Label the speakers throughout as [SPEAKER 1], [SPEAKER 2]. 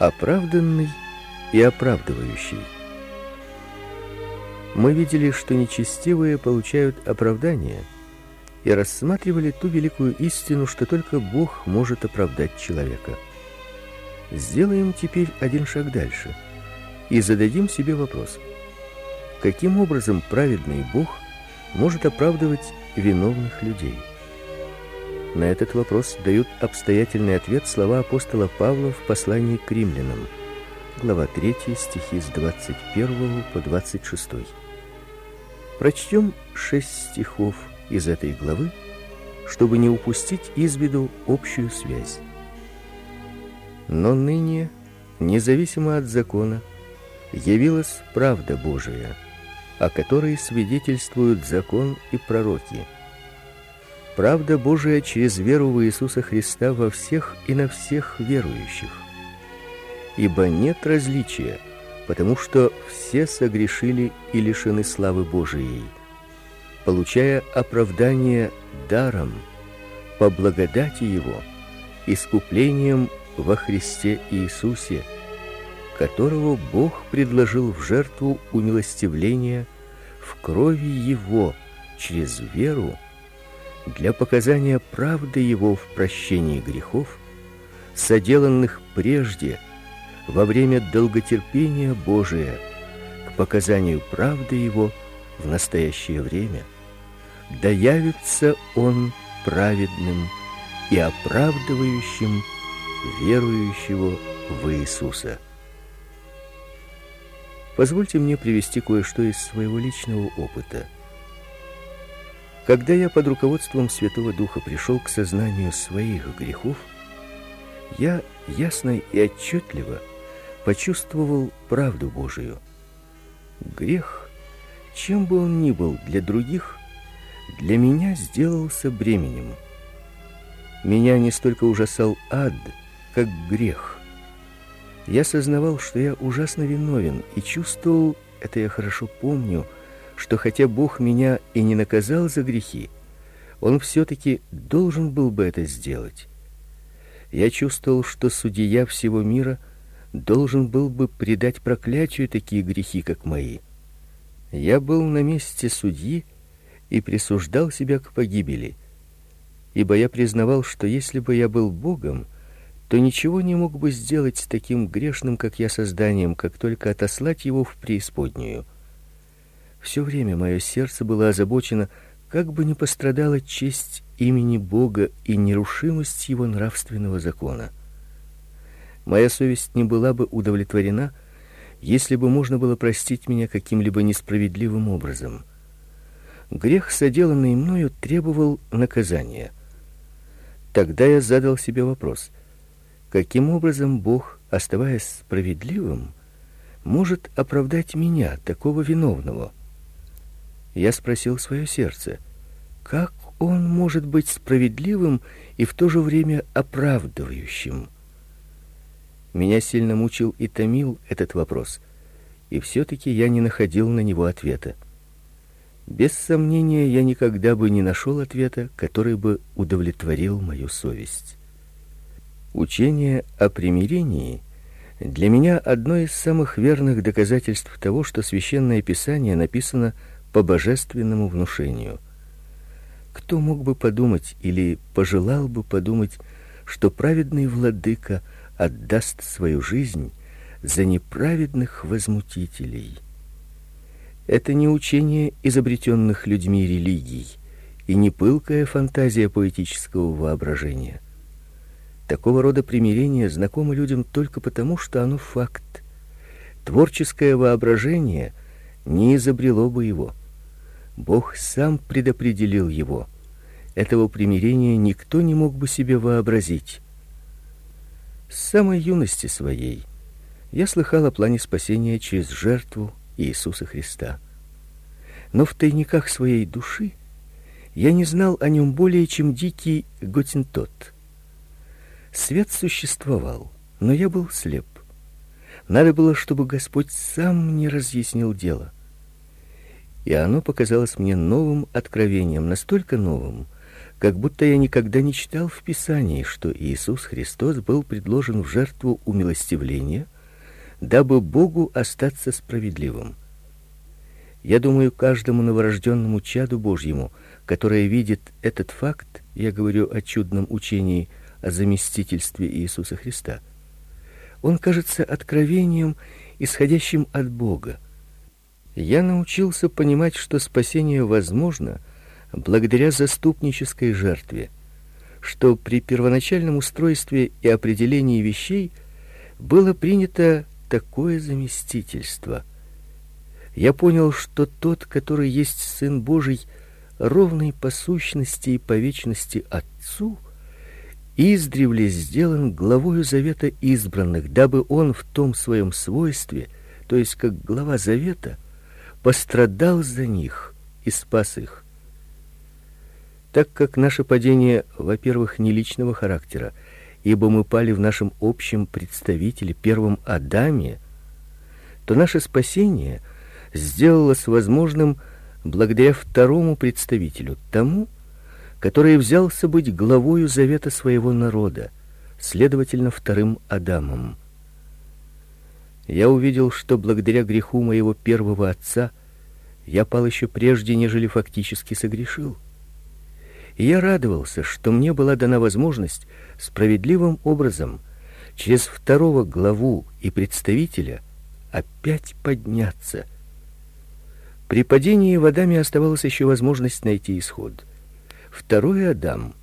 [SPEAKER 1] Оправданный и оправдывающий. Мы видели, что нечестивые получают оправдание, и рассматривали ту великую истину, что только Бог может оправдать человека. Сделаем теперь один шаг дальше и зададим себе вопрос: каким образом праведный Бог может оправдывать виновных людей? На этот вопрос дают обстоятельный ответ слова апостола Павла в послании к римлянам, глава 3, стихи с 21 по 26. Прочтем шесть стихов из этой главы, чтобы не упустить из виду общую связь. Но ныне, независимо от закона, явилась правда Божия, о которой свидетельствуют закон и пророки – Правда Божия через веру в Иисуса Христа во всех и на всех верующих. Ибо нет различия, потому что все согрешили и лишены славы Божией, получая оправдание даром по благодати его, искуплением во Христе Иисусе, которого Бог предложил в жертву умилостивления в крови его через веру для показания правды его в прощении грехов, соделанных прежде во время долготерпения Божия, к показанию правды его в настоящее время, да явится он праведным и оправдывающим верующего в Иисуса. Позвольте мне привести кое-что из своего личного опыта – когда я под руководством Святого Духа пришел к сознанию своих грехов, я ясно и отчетливо почувствовал правду Божию. Грех, чем бы он ни был для других, для меня сделался бременем. Меня не столько ужасал ад, как грех. Я сознавал, что я ужасно виновен, и чувствовал, это я хорошо помню, что хотя Бог меня и не наказал за грехи, он все таки должен был бы это сделать. Я чувствовал, что судья всего мира должен был бы предать проклятию такие грехи, как мои. Я был на месте судьи и присуждал себя к погибели, ибо я признавал, что если бы я был Богом, то ничего не мог бы сделать с таким грешным, как я, созданием, как только отослать его в преисподнюю. Все время мое сердце было озабочено, как бы не пострадала честь имени Бога и нерушимость его нравственного закона. Моя совесть не была бы удовлетворена, если бы можно было простить меня каким-либо несправедливым образом. Грех, соделанный мною, требовал наказания. Тогда я задал себе вопрос: каким образом Бог, оставаясь справедливым, может оправдать меня, такого виновного? Я спросил свое сердце: как он может быть справедливым и в то же время оправдывающим? Меня сильно мучил и томил этот вопрос, и все таки я не находил на него ответа. Без сомнения, я никогда бы не нашел ответа, который бы удовлетворил мою совесть. Учение о примирении для меня одно из самых верных доказательств того, что священное писание написано по божественному внушению. Кто мог бы подумать или пожелал бы подумать, что праведный владыка отдаст свою жизнь за неправедных возмутителей? Это не учение изобретенных людьми религий и не пылкая фантазия поэтического воображения. Такого рода примирение знакомо людям только потому, что оно факт. Творческое воображение не изобрело бы его. Бог сам предопределил его. Этого примирения никто не мог бы себе вообразить. С самой юности своей я слыхал о плане спасения через жертву Иисуса Христа. Но в тайниках своей души я не знал о нем более, чем дикий готентот. Свет существовал, но я был слеп. Надо было, чтобы Господь сам мне разъяснил дело и оно показалось мне новым откровением, настолько новым, как будто я никогда не читал в Писании, что Иисус Христос был предложен в жертву умилостивления, дабы Богу остаться справедливым. Я думаю, каждому новорожденному чаду Божьему, которое видит этот факт, я говорю о чудном учении о заместительстве Иисуса Христа. Он кажется откровением, исходящим от Бога. Я научился понимать, что спасение возможно благодаря заступнической жертве, что при первоначальном устройстве и определении вещей было принято такое заместительство – я понял, что тот, который есть сын Божий, ровный по сущности и по вечности Отцу, издревле сделан главою завета избранных, дабы он в том своем свойстве, то есть как глава завета, пострадал за них и спас их. Так как наше падение, во-первых, не личного характера, ибо мы пали в нашем общем представителе, первом Адаме, то наше спасение — сделалось возможным благодаря второму представителю, тому, который взялся быть главою завета своего народа, следовательно, вторым Адамом. Я увидел, что благодаря греху моего первого отца я пал еще прежде, нежели фактически согрешил. И я радовался, что мне была дана возможность справедливым образом через второго главу и представителя опять подняться – при падении в Адаме оставалась еще возможность найти исход. Второй Адам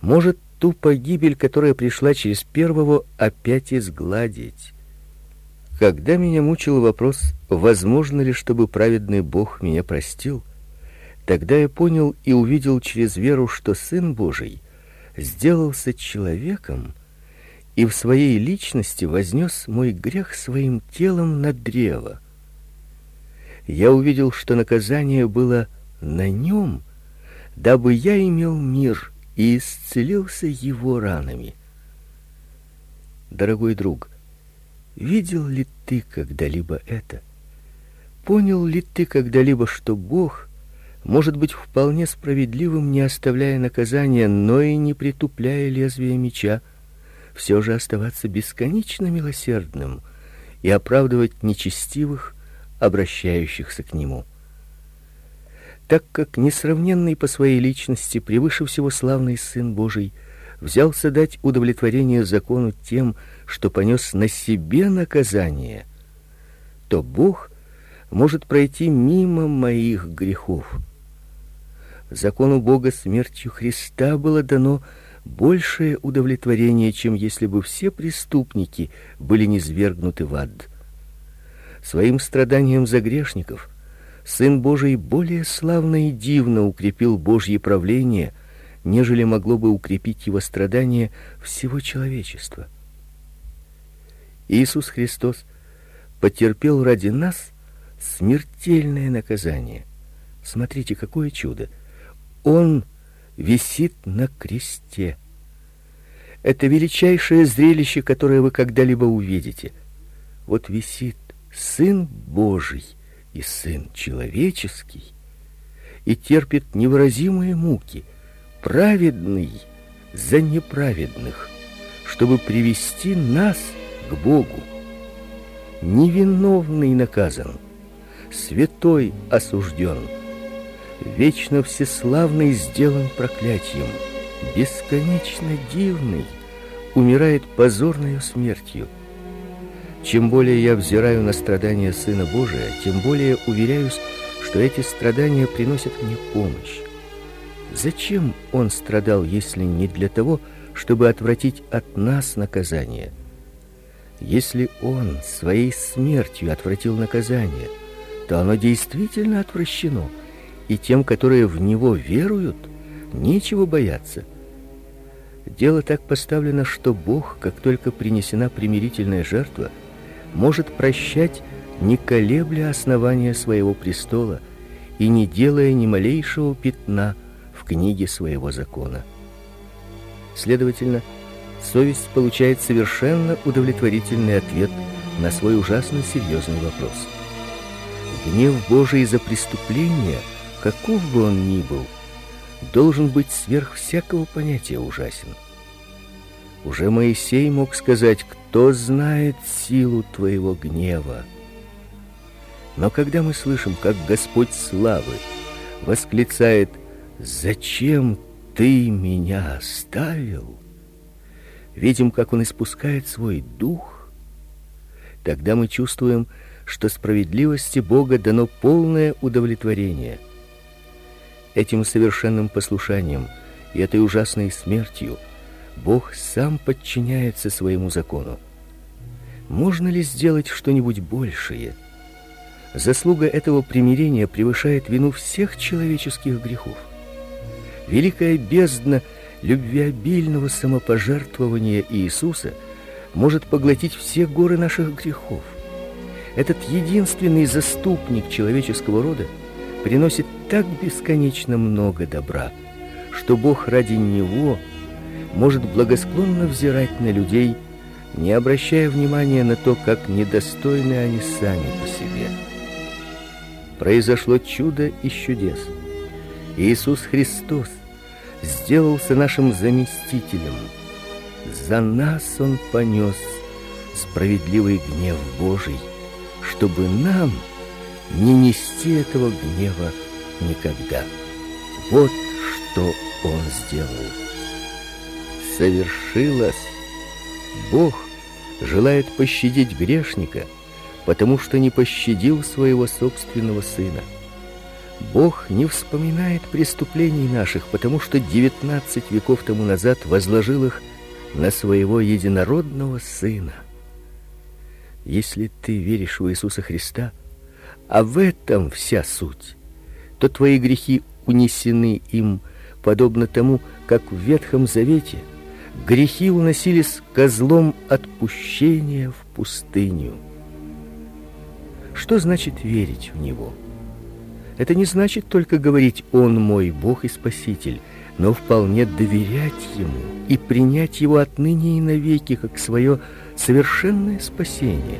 [SPEAKER 1] может ту погибель, которая пришла через первого, опять изгладить. Когда меня мучил вопрос, возможно ли, чтобы праведный Бог меня простил, тогда я понял и увидел через веру, что Сын Божий сделался человеком и в своей личности вознес мой грех своим телом на древо я увидел, что наказание было на нем, дабы я имел мир и исцелился его ранами. Дорогой друг, видел ли ты когда-либо это? Понял ли ты когда-либо, что Бог может быть вполне справедливым, не оставляя наказания, но и не притупляя лезвие меча, все же оставаться бесконечно милосердным и оправдывать нечестивых, обращающихся к нему. Так как несравненный по своей личности, превыше всего славный сын Божий, взялся дать удовлетворение закону тем, что понес на себе наказание, то Бог может пройти мимо моих грехов. Закону Бога смертью Христа было дано большее удовлетворение, чем если бы все преступники были низвергнуты в ад своим страданием за грешников Сын Божий более славно и дивно укрепил Божье правление, нежели могло бы укрепить его страдания всего человечества. Иисус Христос потерпел ради нас смертельное наказание. Смотрите, какое чудо! Он висит на кресте. Это величайшее зрелище, которое вы когда-либо увидите. Вот висит Сын Божий и Сын человеческий, и терпит невыразимые муки, праведный за неправедных, чтобы привести нас к Богу. Невиновный наказан, святой осужден, вечно всеславный сделан проклятием, бесконечно дивный умирает позорной смертью. Чем более я взираю на страдания Сына Божия, тем более уверяюсь, что эти страдания приносят мне помощь. Зачем он страдал, если не для того, чтобы отвратить от нас наказание? Если он своей смертью отвратил наказание, то оно действительно отвращено, и тем, которые в него веруют, нечего бояться. Дело так поставлено, что Бог, как только принесена примирительная жертва, может прощать, не колебля основания своего престола и не делая ни малейшего пятна в книге своего закона. Следовательно, совесть получает совершенно удовлетворительный ответ на свой ужасно серьезный вопрос. Гнев Божий за преступление, каков бы он ни был, должен быть сверх всякого понятия ужасен. Уже Моисей мог сказать, кто знает силу твоего гнева. Но когда мы слышим, как Господь славы восклицает «Зачем ты меня оставил?» видим, как Он испускает свой дух, тогда мы чувствуем, что справедливости Бога дано полное удовлетворение. Этим совершенным послушанием и этой ужасной смертью – Бог сам подчиняется своему закону. Можно ли сделать что-нибудь большее? Заслуга этого примирения превышает вину всех человеческих грехов. Великая бездна любвеобильного самопожертвования Иисуса может поглотить все горы наших грехов. Этот единственный заступник человеческого рода приносит так бесконечно много добра, что Бог ради него – может благосклонно взирать на людей, не обращая внимания на то, как недостойны они сами по себе. Произошло чудо и чудес. Иисус Христос сделался нашим заместителем. За нас Он понес справедливый гнев Божий, чтобы нам не нести этого гнева никогда. Вот что Он сделал совершилось. Бог желает пощадить грешника, потому что не пощадил своего собственного сына. Бог не вспоминает преступлений наших, потому что 19 веков тому назад возложил их на своего единородного сына. Если ты веришь в Иисуса Христа, а в этом вся суть, то твои грехи унесены им, подобно тому, как в Ветхом Завете – грехи уносились козлом отпущения в пустыню. Что значит верить в него? Это не значит только говорить «Он мой Бог и Спаситель», но вполне доверять Ему и принять Его отныне и навеки как свое совершенное спасение,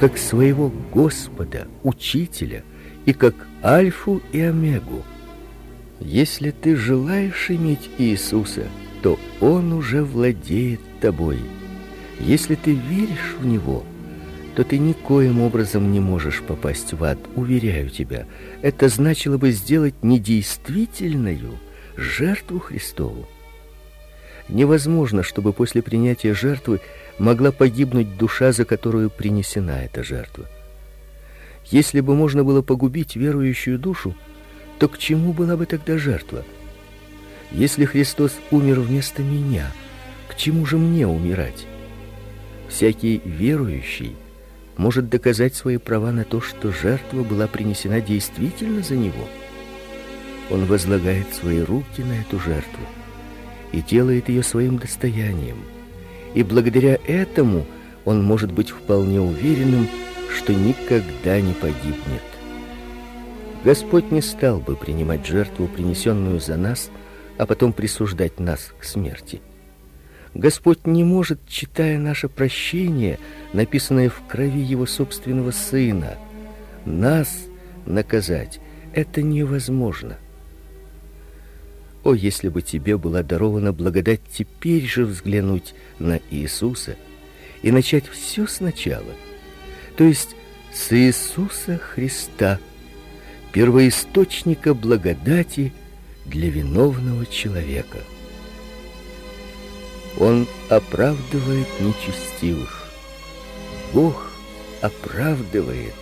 [SPEAKER 1] как своего Господа, Учителя и как Альфу и Омегу. Если ты желаешь иметь Иисуса – что Он уже владеет тобой. Если ты веришь в Него, то ты никоим образом не можешь попасть в ад, уверяю тебя. Это значило бы сделать недействительную жертву Христову. Невозможно, чтобы после принятия жертвы могла погибнуть душа, за которую принесена эта жертва. Если бы можно было погубить верующую душу, то к чему была бы тогда жертва? Если Христос умер вместо меня, к чему же мне умирать? Всякий верующий может доказать свои права на то, что жертва была принесена действительно за него. Он возлагает свои руки на эту жертву и делает ее своим достоянием. И благодаря этому он может быть вполне уверенным, что никогда не погибнет. Господь не стал бы принимать жертву, принесенную за нас, а потом присуждать нас к смерти. Господь не может, читая наше прощение, написанное в крови Его собственного Сына, нас наказать. Это невозможно. О, если бы тебе была дарована благодать теперь же взглянуть на Иисуса и начать все сначала, то есть с Иисуса Христа, первоисточника благодати для виновного человека. Он оправдывает нечестивых. Бог оправдывает.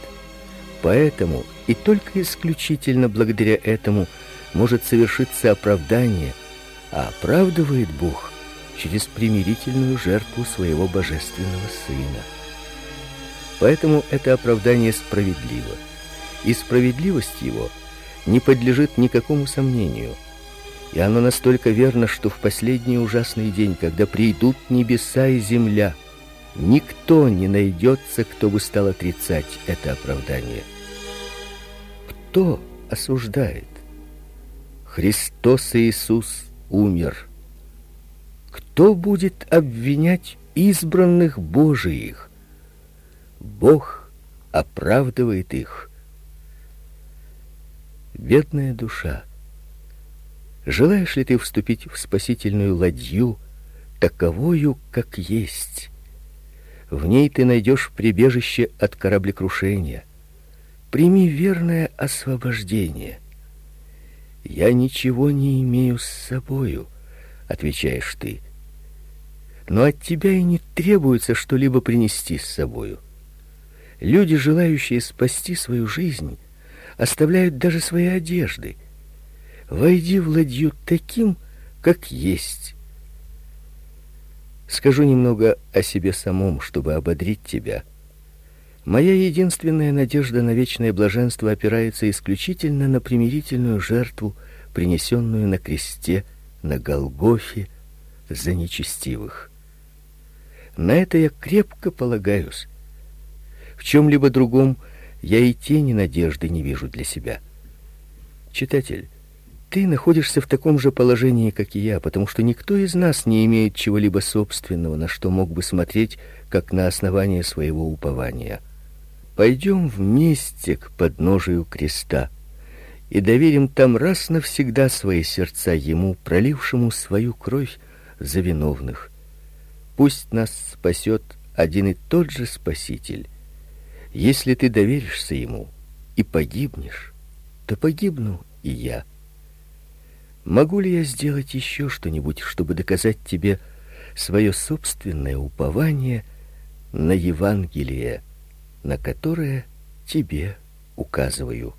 [SPEAKER 1] Поэтому и только исключительно благодаря этому может совершиться оправдание, а оправдывает Бог через примирительную жертву своего божественного Сына. Поэтому это оправдание справедливо, и справедливость его – не подлежит никакому сомнению. И оно настолько верно, что в последний ужасный день, когда придут небеса и земля, никто не найдется, кто бы стал отрицать это оправдание. Кто осуждает? Христос Иисус умер. Кто будет обвинять избранных Божиих? Бог оправдывает их. Бедная душа, Желаешь ли ты вступить в спасительную ладью, таковою, как есть? В ней ты найдешь прибежище от кораблекрушения. Прими верное освобождение. Я ничего не имею с собою, отвечаешь ты. Но от тебя и не требуется что-либо принести с собою. Люди, желающие спасти свою жизнь, оставляют даже свои одежды. Войди в ладью таким, как есть. Скажу немного о себе самом, чтобы ободрить тебя. Моя единственная надежда на вечное блаженство опирается исключительно на примирительную жертву, принесенную на кресте на Голгофе за нечестивых. На это я крепко полагаюсь. В чем либо другом я и тени надежды не вижу для себя. Читатель, ты находишься в таком же положении, как и я, потому что никто из нас не имеет чего-либо собственного, на что мог бы смотреть, как на основание своего упования. Пойдем вместе к подножию креста и доверим там раз навсегда свои сердца ему, пролившему свою кровь за виновных. Пусть нас спасет один и тот же Спаситель. Если ты доверишься ему и погибнешь, то погибну и я. Могу ли я сделать еще что-нибудь, чтобы доказать тебе свое собственное упование на Евангелие? на которое тебе указываю.